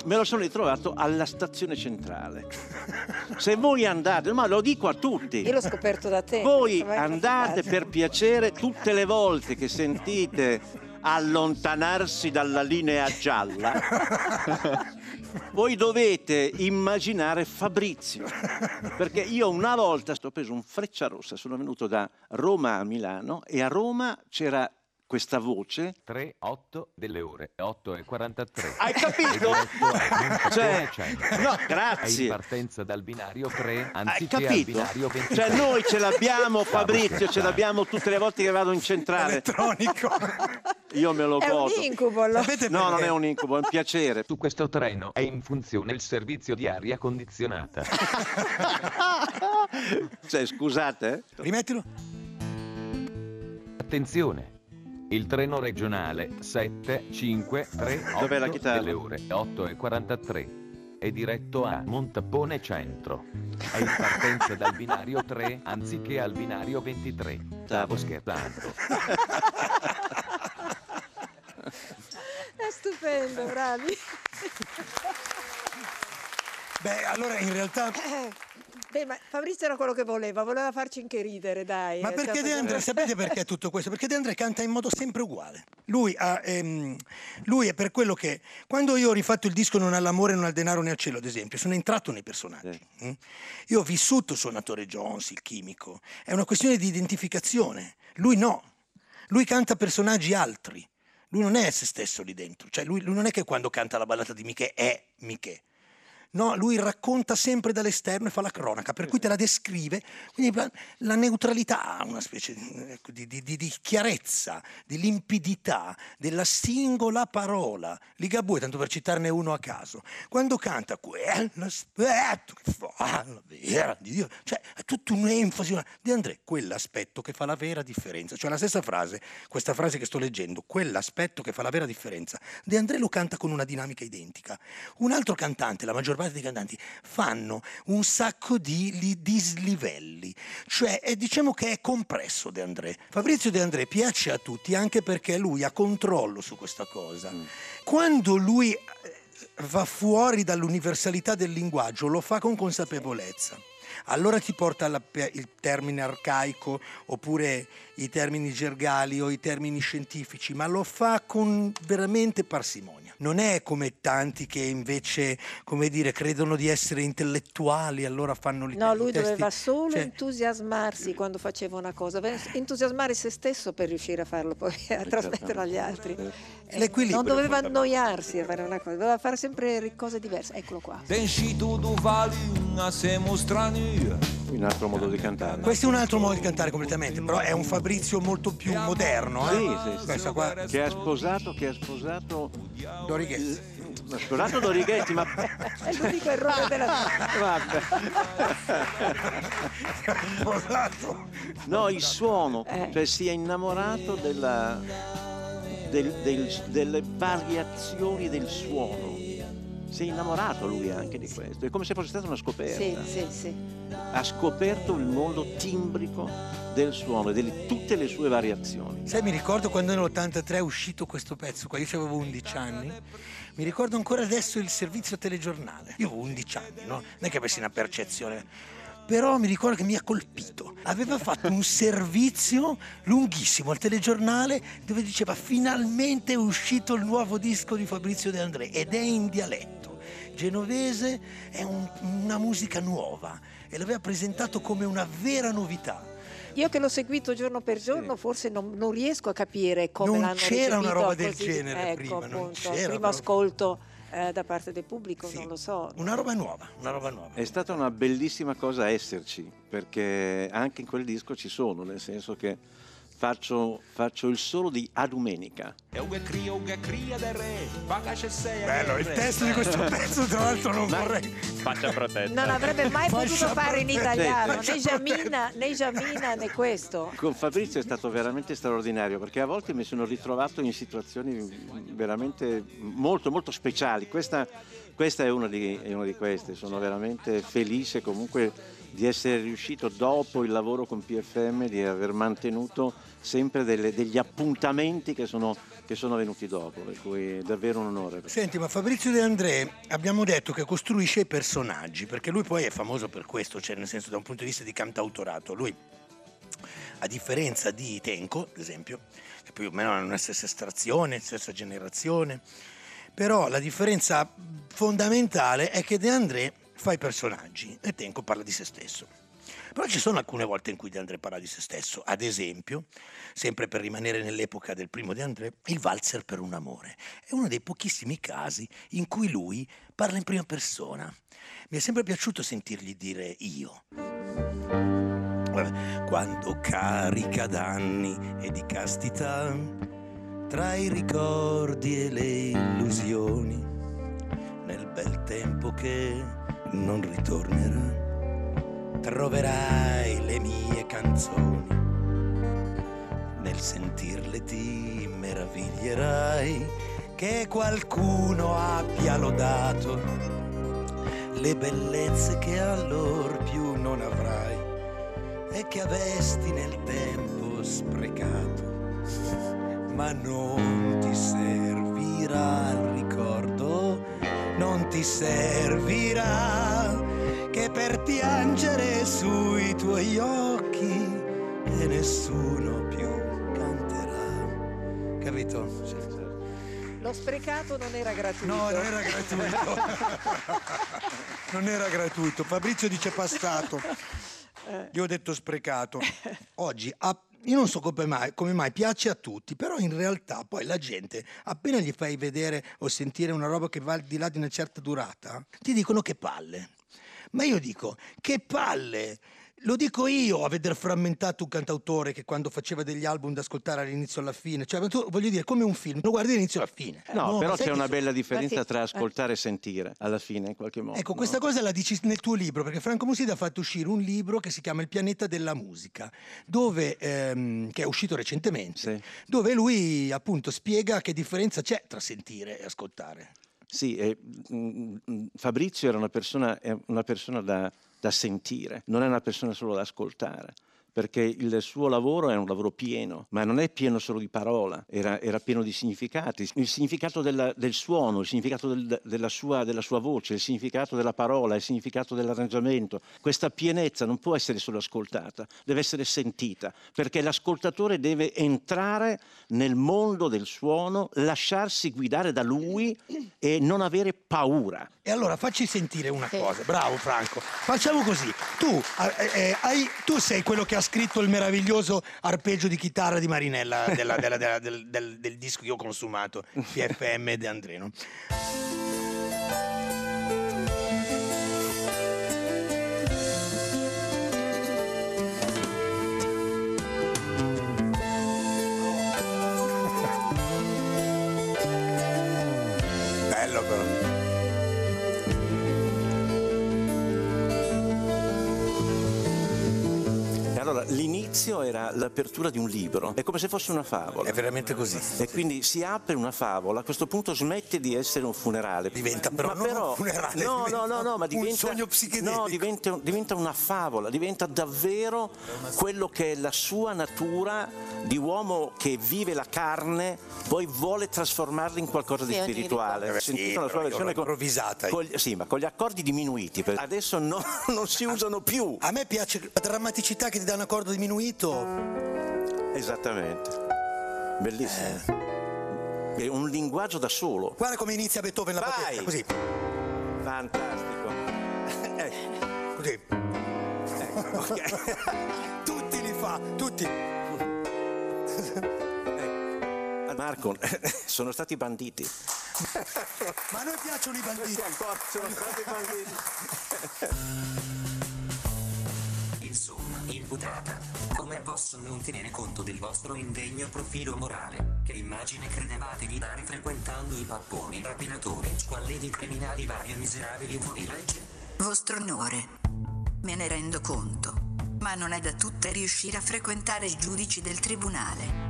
me lo sono ritrovato alla stazione centrale. Se voi andate, ma lo dico a tutti. Io l'ho scoperto da te. Voi andate per piacere tutte le volte che sentite allontanarsi dalla linea gialla. Voi dovete immaginare Fabrizio, perché io una volta ho preso un freccia rossa, sono venuto da Roma a Milano e a Roma c'era questa voce 3, 8 delle ore 8 e 43. Hai capito? Cioè, no, È grazie. in partenza dal binario 3 Hai anziché al capito? binario 23. Cioè noi ce l'abbiamo Fabrizio, ce l'abbiamo tutte le volte che vado in centrale. Elettronico. Io me lo È un godo. incubo. allora. Sapete No, non è un incubo, è un piacere. Su questo treno è in funzione il servizio di aria condizionata. Cioè, scusate. Rimettilo. Attenzione! Il treno regionale 753 Dov'è la 8 chitarra? delle ore 8 e 43 è diretto a Montapone Centro. È in partenza dal binario 3 anziché al binario 23. Stavo scherzando. È stupendo, bravi. Beh, allora in realtà... Beh, ma Fabrizio era quello che voleva, voleva farci anche ridere, dai. Ma eh, perché De André, sapete perché tutto questo? Perché De André canta in modo sempre uguale. Lui, ha, ehm, lui è per quello che... Quando io ho rifatto il disco Non ha l'amore, non ha il denaro né al cielo, ad esempio, sono entrato nei personaggi. mm? Io ho vissuto il suonatore Jones, il chimico. È una questione di identificazione. Lui no. Lui canta personaggi altri. Lui non è se stesso lì dentro. Cioè lui, lui non è che quando canta la ballata di Michè è Michè. No, lui racconta sempre dall'esterno e fa la cronaca, per cui te la descrive. Quindi la, neutralità, una specie ecco, di, di- di- di chiarezza, di limpidità della singola parola. Ligabue, tanto per citarne uno a caso, quando canta quell'aspetto che fa la vera di Dio, cioè è tutta un'enfasi di André, quell'aspetto che fa la vera differenza. Cioè la stessa frase, questa frase che sto leggendo, quell'aspetto che fa la vera differenza. De André lo canta con una dinamica identica. Un altro cantante, la maggior parte dei cantanti, fanno un sacco di li- dislivelli, cioè è- diciamo che è compresso De André. Fabrizio De André piace a tutti anche perché lui ha controllo su questa cosa. Quando lui eh, va fuori dall'universalità del linguaggio, lo fa con consapevolezza. Allora ti porta alla- il termine arcaico oppure i termini gergali o i termini scientifici, ma lo fa con veramente parsimonia. Non è come tanti che invece, come dire, credono di essere intellettuali, allora fanno li No, lui testi- doveva solo cioè, entusiasmarsi quando faceva una cosa, entusiasmare se stesso per riuscire a farlo poi a trasmetterlo agli altri. L'equilibrio non doveva annoiarsi a fare una cosa, doveva fare sempre cose diverse. Eccolo qua. Tem do vale a se mostrar Un altro modo di cantare. Questo è un altro modo di cantare completamente, però è un Fabrizio molto più moderno. Eh? Sì, sì, sì. Qua. Che ha sposato, che ha sposato Dorighetti. Ha sposato Dorighetti, ma È l'unico errore della Vabbè. No, il suono, Eh. cioè si è innamorato della, del- del- delle variazioni del suono. Si è innamorato lui anche di questo, è come se fosse stata una scoperta. Sì, sì, sì. Ha scoperto il mondo timbrico del suono e di tutte le sue variazioni. Sai, mi ricordo quando nell'83 è uscito questo pezzo qua, io avevo 11 anni, mi ricordo ancora adesso il servizio telegiornale. Io avevo 11 anni, no? Non è che avessi una percezione. Però mi ricordo che mi ha colpito. Aveva fatto un servizio lunghissimo al telegiornale dove diceva finalmente è uscito il nuovo disco di Fabrizio De André ed è in dialetto. Genovese è un- una musica nuova e l'aveva presentato come una vera novità. Io che l'ho seguito giorno per giorno, forse non, non riesco a capire come Non l'hanno c'era una roba del genere ecco, prima, non appunto, c'era primo proprio. ascolto eh, da parte del pubblico, non lo so. Una roba nuova, una roba nuova. È stata una bellissima cosa esserci, perché anche in quel disco ci sono, nel senso che faccio, faccio il solo di. Paga sei. Bello, il testo di questo pezzo tra l'altro non vorrei... Faccia protetta. Non avrebbe mai Fascia potuto fare in protetta. italiano né Giamina né, Giamina, né questo. Con Fabrizio è stato veramente straordinario perché a volte mi sono ritrovato in situazioni veramente molto molto speciali. Questa, questa è, una di, è una di queste, sono veramente felice comunque di essere riuscito dopo il lavoro con PFM di aver mantenuto sempre delle- degli appuntamenti che sono, che sono venuti dopo, per cui è davvero un onore. Senti, ma Fabrizio De André abbiamo detto che costruisce i personaggi, perché lui poi è famoso per questo, cioè nel senso da un punto di vista di cantautorato. Lui, a differenza di Tenco, ad esempio, che più o meno hanno la stessa estrazione, stessa generazione, però la differenza fondamentale è che De André fa i personaggi e Tenco parla di se stesso. Però ci sono alcune volte in cui De André parla di se stesso, ad esempio, sempre per rimanere nell'epoca del primo De André, il valzer per un amore. È uno dei pochissimi casi in cui lui parla in prima persona. Mi è sempre piaciuto sentirgli dire io. Quando carica d'anni e di castità, tra i ricordi e le illusioni, nel bel tempo che non ritornerà troverai le mie canzoni. Nel sentirle ti meraviglierai che qualcuno abbia lodato le bellezze che allor più non avrai e che avesti nel tempo sprecato. Ma non ti servirà non ti servirà che per piangere sui tuoi occhi e nessuno più canterà. Capito? Lo sprecato non era gratuito. No, non era gratuito. non era gratuito. Fabrizio dice passato. Io ho detto sprecato. Oggi, a- io non so come mai, come mai piace a tutti, però in realtà poi la gente, appena gli fai vedere o sentire una roba che va al di là di una certa durata, ti dicono che palle. Ma io dico, che palle! Lo dico io a veder frammentato un cantautore che quando faceva degli album da ascoltare all'inizio alla fine, cioè tu, voglio dire, come un film, lo guardi dall'inizio alla fine. No, ma però c'è una bella differenza tra ascoltare e sentire, alla fine, in qualche modo. Ecco, no? questa cosa la dici nel tuo libro, perché Franco Musida ha fatto uscire un libro che si chiama Il pianeta della musica, dove, ehm, che è uscito recentemente, dove lui appunto spiega che differenza c'è tra sentire e ascoltare. Sì, e, mm, mm, Fabrizio era una persona, una persona da, da sentire, non è una persona solo da ascoltare. Perché il suo lavoro è un lavoro pieno, ma non è pieno solo di parola, era, era pieno di significati. Il significato della- del suono, il significato del- della, sua, della sua voce, il significato della parola, il significato dell'arrangiamento. Questa pienezza non può essere solo ascoltata, deve essere sentita, perché l'ascoltatore deve entrare nel mondo del suono, lasciarsi guidare da lui e non avere paura. E allora facci sentire una cosa, bravo Franco. Facciamo così, tu, eh, eh, hai- tu sei quello che ha scritto il meraviglioso arpeggio di chitarra di Marinella della- della- della- del, del- del disco che ho consumato, PFM De Andreno. Bello però. Allora l'inizio era l'apertura di un libro, è come se fosse una favola. È veramente così. E quindi si apre una favola, a questo punto smette di essere un funerale. Diventa però ma non però, un funerale, No, diventa no, no, no, ma un diventa, sogno psichedelico. no, diventa, diventa una favola, diventa davvero quello che è la sua natura di uomo che vive la carne, poi vuole trasformarla in qualcosa di spirituale. Ho sentito Sì, la sua versione con- improvvisata. con sì, ma con gli accordi diminuiti. perché Adesso no- non si usano più. A me piace la drammaticità che ti dà un accordo diminuito. Esattamente. Bellissimo. È un linguaggio da solo. Guarda come inizia Beethoven la Vai! così. Fantastico. Ecco, così. Ecco, ok. tutti li fa, tutti. Marco, sono stati banditi. Ma a noi piacciono i banditi. Sono stati banditi. Imputata, come posso non tenere conto del vostro indegno profilo morale? Che immagine credevate di dare frequentando i papponi, rapinatori, squallidi criminali vari e miserabili fuori legge? Vostro onore. Me ne rendo conto. Ma non è da tutte riuscire a frequentare i giudici del tribunale.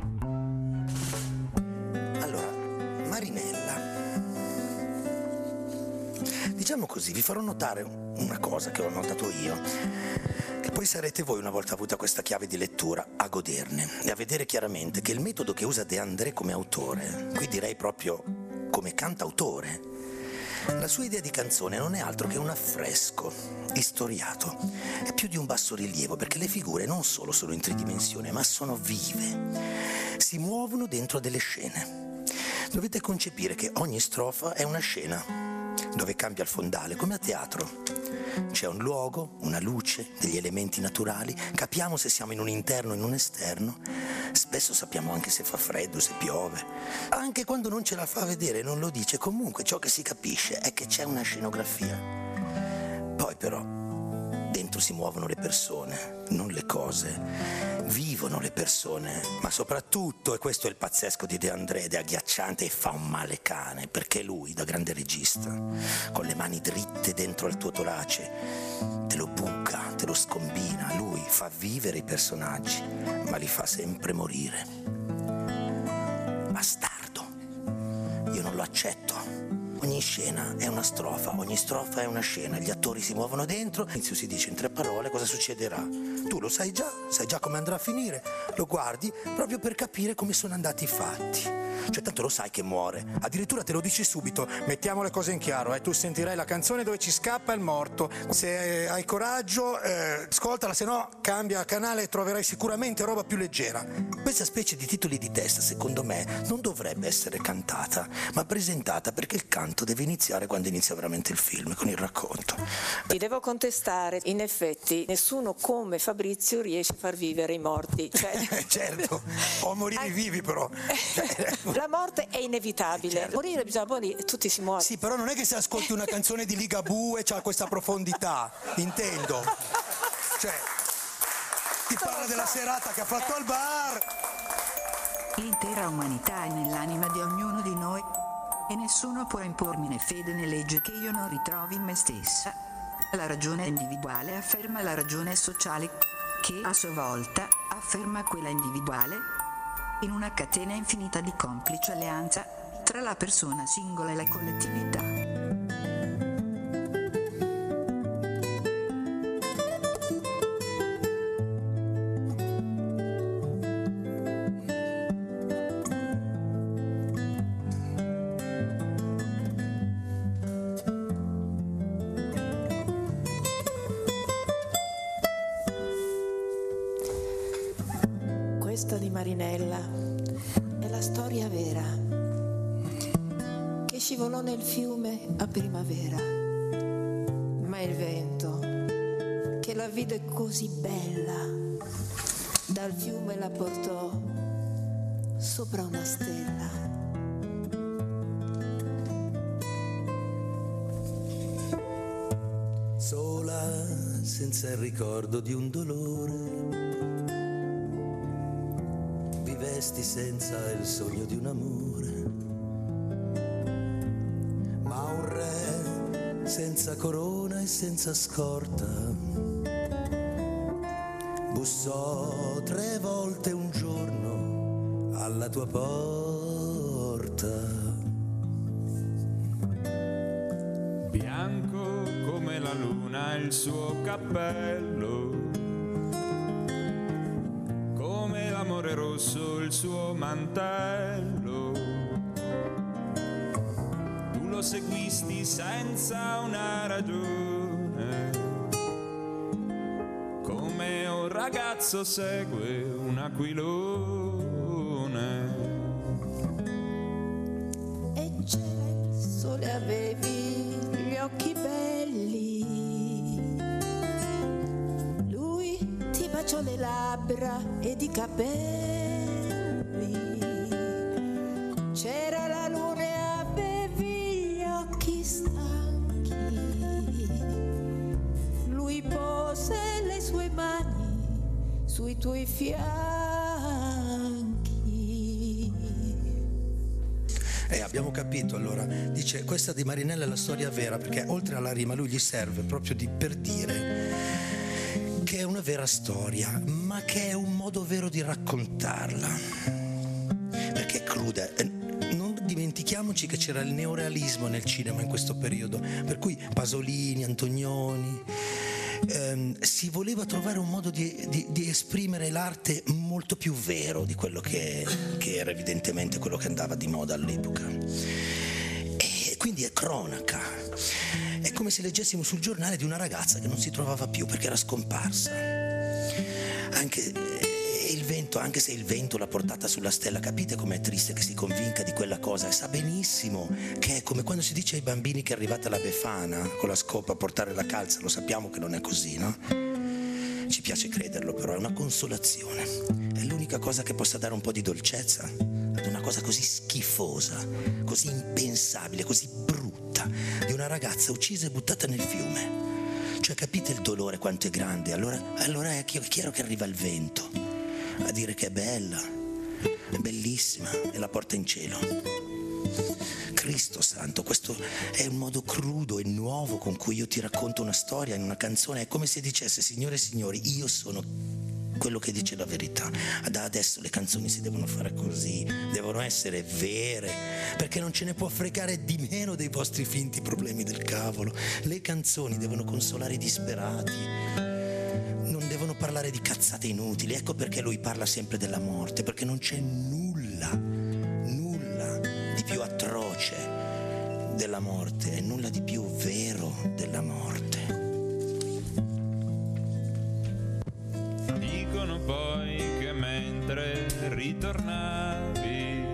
Allora, Marinella. Diciamo così, vi farò notare una cosa che ho notato io. Poi sarete voi, una volta avuta questa chiave di lettura, a goderne e a vedere chiaramente che il metodo che usa De André come autore, qui direi proprio come cantautore, la sua idea di canzone non è altro che un affresco istoriato. È più di un basso rilievo perché le figure non solo sono in tridimensione, ma sono vive. Si muovono dentro delle scene. Dovete concepire che ogni strofa è una scena dove cambia il fondale, come a teatro. C'è un luogo, una luce, degli elementi naturali, capiamo se siamo in un interno o in un esterno, spesso sappiamo anche se fa freddo, se piove. Anche quando non ce la fa vedere, non lo dice, comunque ciò che si capisce è che c'è una scenografia. Poi però dentro si muovono le persone, non le cose. Vivono le persone, ma soprattutto, e questo è il pazzesco di De André, è agghiacciante e fa un male cane, perché lui, da grande regista, con le mani dritte dentro al tuo torace, te lo buca, te lo scombina, lui fa vivere i personaggi, ma li fa sempre morire. Bastardo, io non lo accetto. Ogni scena è una strofa, ogni strofa è una scena, gli attori si muovono dentro, all'inizio si dice in tre parole cosa succederà. Tu lo sai già, sai già come andrà a finire, lo guardi proprio per capire come sono andati i fatti. Cioè tanto lo sai che muore, addirittura te lo dici subito, mettiamo le cose in chiaro, eh. tu sentirai la canzone dove ci scappa il morto, se eh, hai coraggio eh, ascoltala, se no cambia canale e troverai sicuramente roba più leggera. Questa specie di titoli di testa, secondo me, non dovrebbe essere cantata, ma presentata perché il canto deve iniziare quando inizia veramente il film, con il racconto. Ti devo contestare, in effetti nessuno come Fabrizio riesce a far vivere i morti. Cioè, certo, o morire vivi però. La morte è inevitabile, morire bisogna morire, tutti si muoiono. Sì, però non è che se ascolti una canzone di Ligabue c'ha questa profondità, intendo. Cioè, ti parla della serata che ha fatto al bar. L'intera umanità è nell'anima di ognuno di noi e nessuno può impormi né fede né legge che io non ritrovi in me stessa. La ragione individuale afferma la ragione sociale che a sua volta afferma quella individuale in una catena infinita di complice alleanza tra la persona singola e la collettività. Così bella dal fiume la portò sopra una stella. sola senza il ricordo di un dolore. Vivesti senza il sogno di un amore. Ma un re senza corona e senza scorta. Bussò tre volte un giorno alla tua porta. Bianco come la luna il suo cappello, come l'amore rosso il suo mantello. Tu lo seguisti senza una ragione, ragazzo segue un aquilone. Capito allora, dice questa di Marinella è la storia vera perché oltre alla rima lui gli serve proprio di, per dire che è una vera storia, ma che è un modo vero di raccontarla. Perché è cruda. eh, Non dimentichiamoci che c'era il neorealismo nel cinema in questo periodo, per cui Pasolini, Antonioni, ehm, si voleva trovare un modo di, di- di esprimere l'arte molto più vero di quello che, che era evidentemente quello che andava di moda all'epoca. E quindi è cronaca. È come se leggessimo sul giornale di una ragazza che non si trovava più perché era scomparsa. Anche vento, anche se il vento l'ha portata sulla stella, capite com'è triste che si convinca di quella cosa e sa benissimo che è come quando si dice ai bambini che è arrivata la befana con la scopa a portare la calza, lo sappiamo che non è così, no? Ci piace crederlo, però è una consolazione. È l'unica cosa che possa dare un po' di dolcezza ad una cosa così schifosa, così impensabile, così brutta, di una ragazza uccisa e buttata nel fiume. Cioè capite il dolore quanto è grande? Allora, allora è chi- chiaro che arriva il vento a dire che è bella, è bellissima e la porta in cielo. Cristo santo, questo è un modo crudo e nuovo con cui io ti racconto una storia in una canzone. È come se dicesse, signore e signori, io sono quello che dice la verità. Da adesso le canzoni si devono fare così, devono essere vere, perché non ce ne può fregare di meno dei vostri finti problemi del cavolo. Le canzoni devono consolare i disperati, parlare di cazzate inutili. Ecco perché lui parla sempre della morte, perché non c'è nulla, nulla di più atroce della morte nulla di più vero della morte. Dicono poi che mentre ritornavi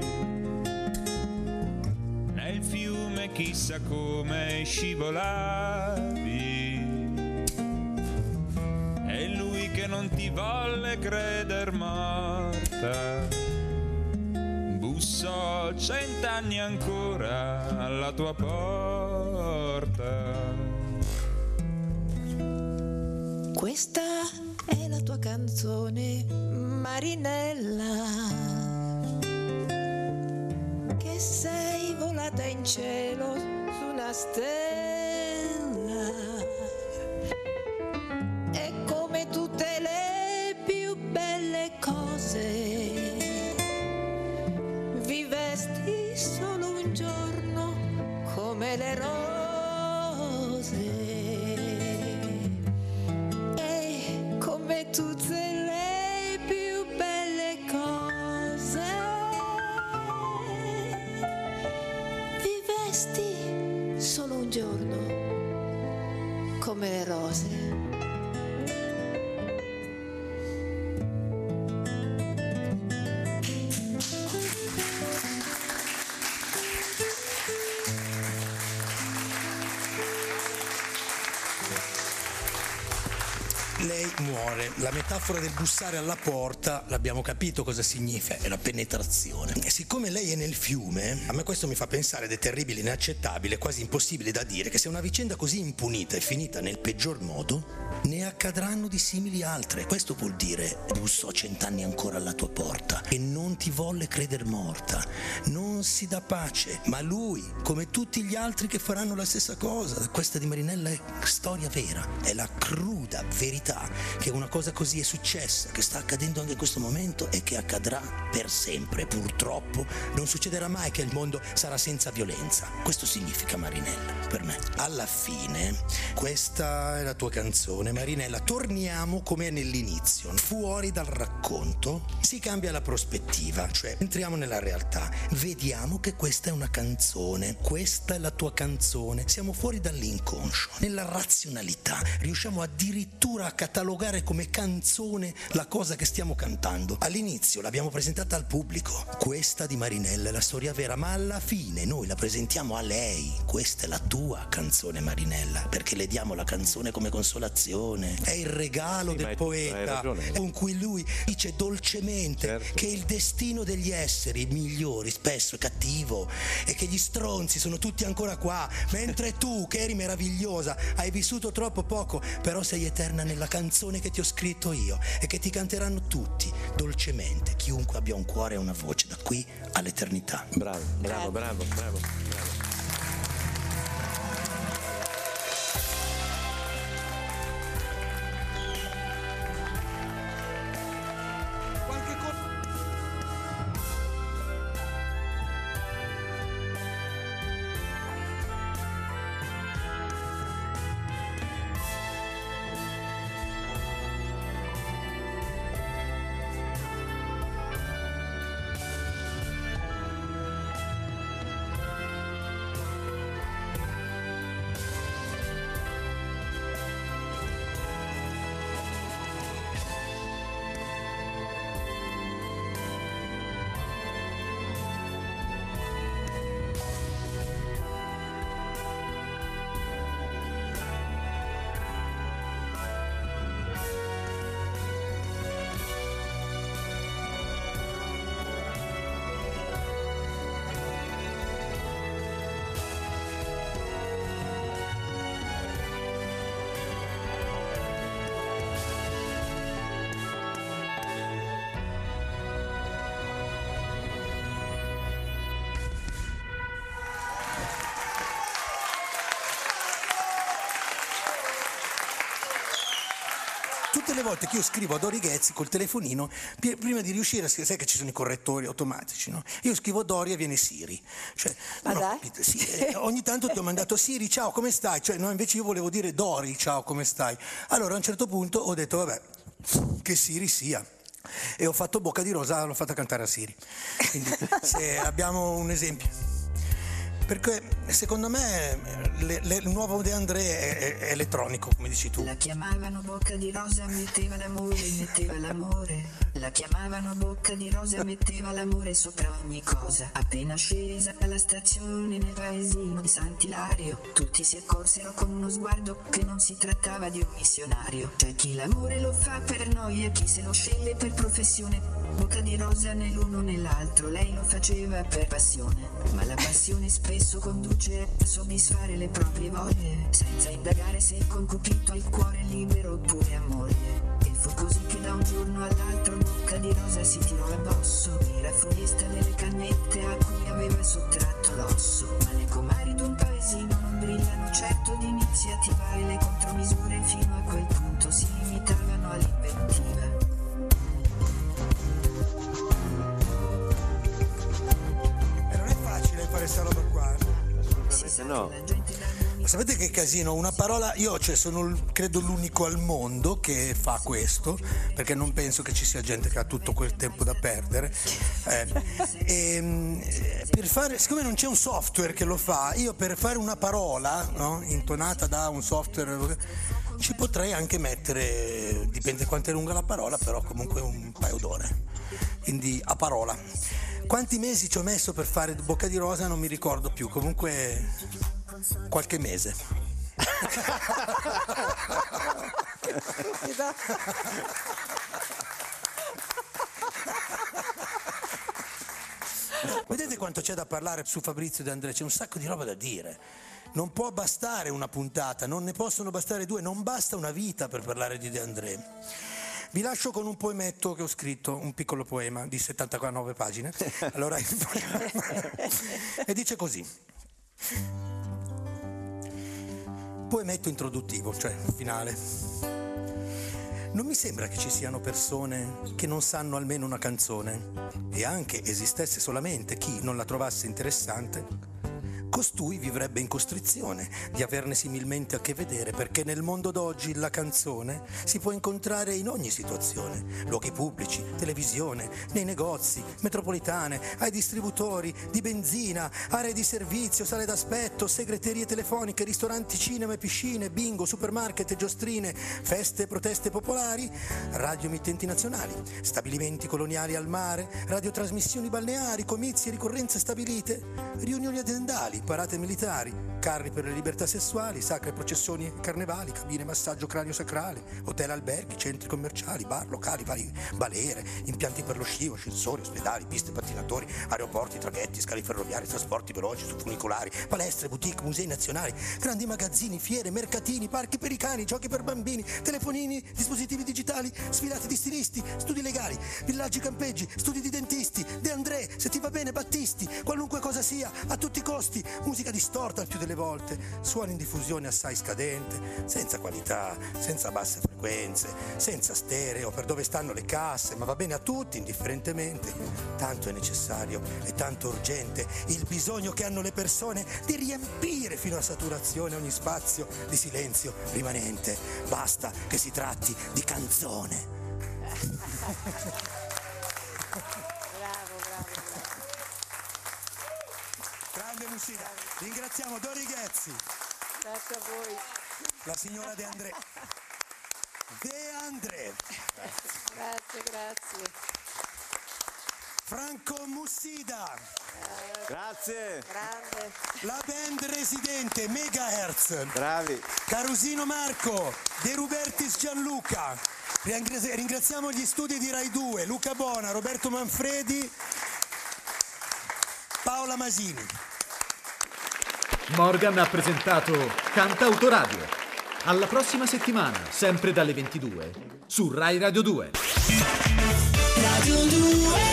nel fiume chissà come scivolavi. E lui che non ti volle creder morta, bussò cent'anni ancora alla tua porta. Questa è la tua canzone, Marinella, che sei volata in cielo su una stella. Lei muore. La metafora del bussare alla porta, l'abbiamo capito cosa significa, è la penetrazione. E siccome lei è nel fiume, a me questo mi fa pensare ed è terribile, inaccettabile, quasi impossibile da dire, che se una vicenda così impunita è finita nel peggior modo, ne accadranno di simili altre. Questo vuol dire bussò cent'anni ancora alla tua porta e non ti volle creder morta. Non si dà pace, ma lui, come tutti gli altri che faranno la stessa cosa, questa di Marinella è storia vera, è la cruda verità che una cosa così è successa, che sta accadendo anche in questo momento e che accadrà per sempre. Purtroppo non succederà mai che il mondo sarà senza violenza. Questo significa Marinella per me. Alla fine, questa è la tua canzone, Marinella. Torniamo come nell'inizio, fuori dal racconto, si cambia la prospettiva, cioè entriamo nella realtà, vediamo che questa è una canzone, questa è la tua canzone, siamo fuori dall'inconscio, nella razionalità, riusciamo addirittura a catalogare come canzone la cosa che stiamo cantando. All'inizio l'abbiamo presentata al pubblico, questa di Marinella è la storia vera, ma alla fine noi la presentiamo a lei, questa è la tua canzone Marinella, perché le diamo la canzone come consolazione, è il regalo Sì, del poeta con cui lui dice dolcemente Certo. che il destino degli esseri migliori spesso è cattivo e che gli stronzi sono tutti ancora qua, mentre tu che eri meravigliosa hai vissuto troppo poco, però sei eterna nella canzone che ti ho scritto io e che ti canteranno tutti dolcemente, chiunque abbia un cuore e una voce da qui all'eternità. Bravo, bravo, bravo, bravo. bravo. Tutte le volte che io scrivo a Dori Ghezzi col telefonino, prima di riuscire a scrivere, sai che ci sono i correttori automatici, no? Io scrivo Dori e viene Siri. Cioè, Ma no, dai? sì, eh, ogni tanto ti ho mandato Siri, ciao, come stai? Cioè, no, invece io volevo dire Dori, ciao, come stai? Allora a un certo punto ho detto, vabbè, che Siri sia. E ho fatto Bocca di Rosa, l'ho fatta cantare a Siri. Quindi se abbiamo un esempio. Perché secondo me le- le- il nuovo De André è, è- è elettronico, come dici tu. La chiamavano bocca di rosa, metteva l'amore, metteva l'amore. La chiamavano bocca di rosa, metteva l'amore sopra ogni cosa. Appena scesa dalla stazione nel paesino di Sant'Ilario, tutti si accorsero con uno sguardo che non si trattava di un missionario. C'è chi l'amore lo fa per noia, chi se lo sceglie per professione. Bocca di rosa né l'uno né l'altro, lei lo faceva per passione. Ma la passione spesso conduce a soddisfare le proprie voglie, senza indagare se il concupito ha il cuore libero oppure a moglie. E fu così che da un giorno all'altro Bocca di Rosa si tirò addosso Era foresta delle cagnette a cui aveva sottratto l'osso Ma le comari d'un paesino non brillano certo di iniziativa E le contromisure fino a quel punto si no. Ma sapete che casino? Una parola, io cioè, sono credo l'unico al mondo che fa questo, perché non penso che ci sia gente che ha tutto quel tempo da perdere. Eh, ehm, eh, per fare, siccome non c'è un software che lo fa, io per fare una parola no, intonata da un software ci potrei anche mettere, dipende quanto è lunga la parola, però comunque un paio d'ore. Quindi a parola. Quanti mesi ci ho messo per fare Bocca di Rosa non mi ricordo più, comunque qualche mese. Vedete quanto c'è da parlare su Fabrizio De André? C'è un sacco di roba da dire. Non può bastare una puntata, non ne possono bastare due, non basta una vita per parlare di De André. Vi lascio con un poemetto che ho scritto, un piccolo poema di 79 pagine. Allora, e dice così. Poemetto introduttivo, cioè finale. Non mi sembra che ci siano persone che non sanno almeno una canzone e anche esistesse solamente chi non la trovasse interessante, costui vivrebbe in costrizione di averne similmente a che vedere perché nel mondo d'oggi la canzone si può incontrare in ogni situazione, luoghi pubblici, televisione, nei negozi, metropolitane, ai distributori di benzina, aree di servizio, sale d'aspetto, segreterie telefoniche, ristoranti, cinema e piscine, bingo, supermarket giostrine, feste e proteste popolari, radio emittenti nazionali, stabilimenti coloniali al mare, radiotrasmissioni balneari, comizi e ricorrenze stabilite, riunioni aziendali, parate militari, carri per le libertà sessuali, sacre processioni e carnevali, cabine massaggio cranio sacrale, hotel alberghi, centri commerciali, bar, locali, vari balere, impianti per lo sci, ascensori, ospedali, piste pattinatori, aeroporti, traghetti, scali ferroviari, trasporti veloci su funicolari, palestre, boutique, musei nazionali, grandi magazzini, fiere, mercatini, parchi per i cani, giochi per bambini, telefonini, dispositivi digitali, sfilate di stilisti, studi legali, villaggi campeggi, studi di dentisti, De André, se ti va bene Battisti, qualunque cosa sia, a tutti i costi, musica distorta il più delle volte, suoni in diffusione assai scadente, senza qualità, senza basse frequenze, senza stereo, per dove stanno le casse, ma va bene a tutti indifferentemente. Tanto è necessario e tanto urgente il bisogno che hanno le persone di riempire fino a saturazione ogni spazio di silenzio rimanente. Basta che si tratti di canzone. Musina, ringraziamo Dori Ghezzi, Grazie a voi. la signora De André. De André, Grazie, grazie. Franco Mussida, Grazie. Grande. la band residente Megahertz, Bravi. Carusino Marco, De Rubertis Gianluca. Ringrazia- Ringraziamo gli studi di Rai 2, Luca Bona, Roberto Manfredi, Paola Masini. Morgan ha presentato Canta Autoradio. Alla prossima settimana, sempre dalle 22, su Rai Radio 2. Radio 2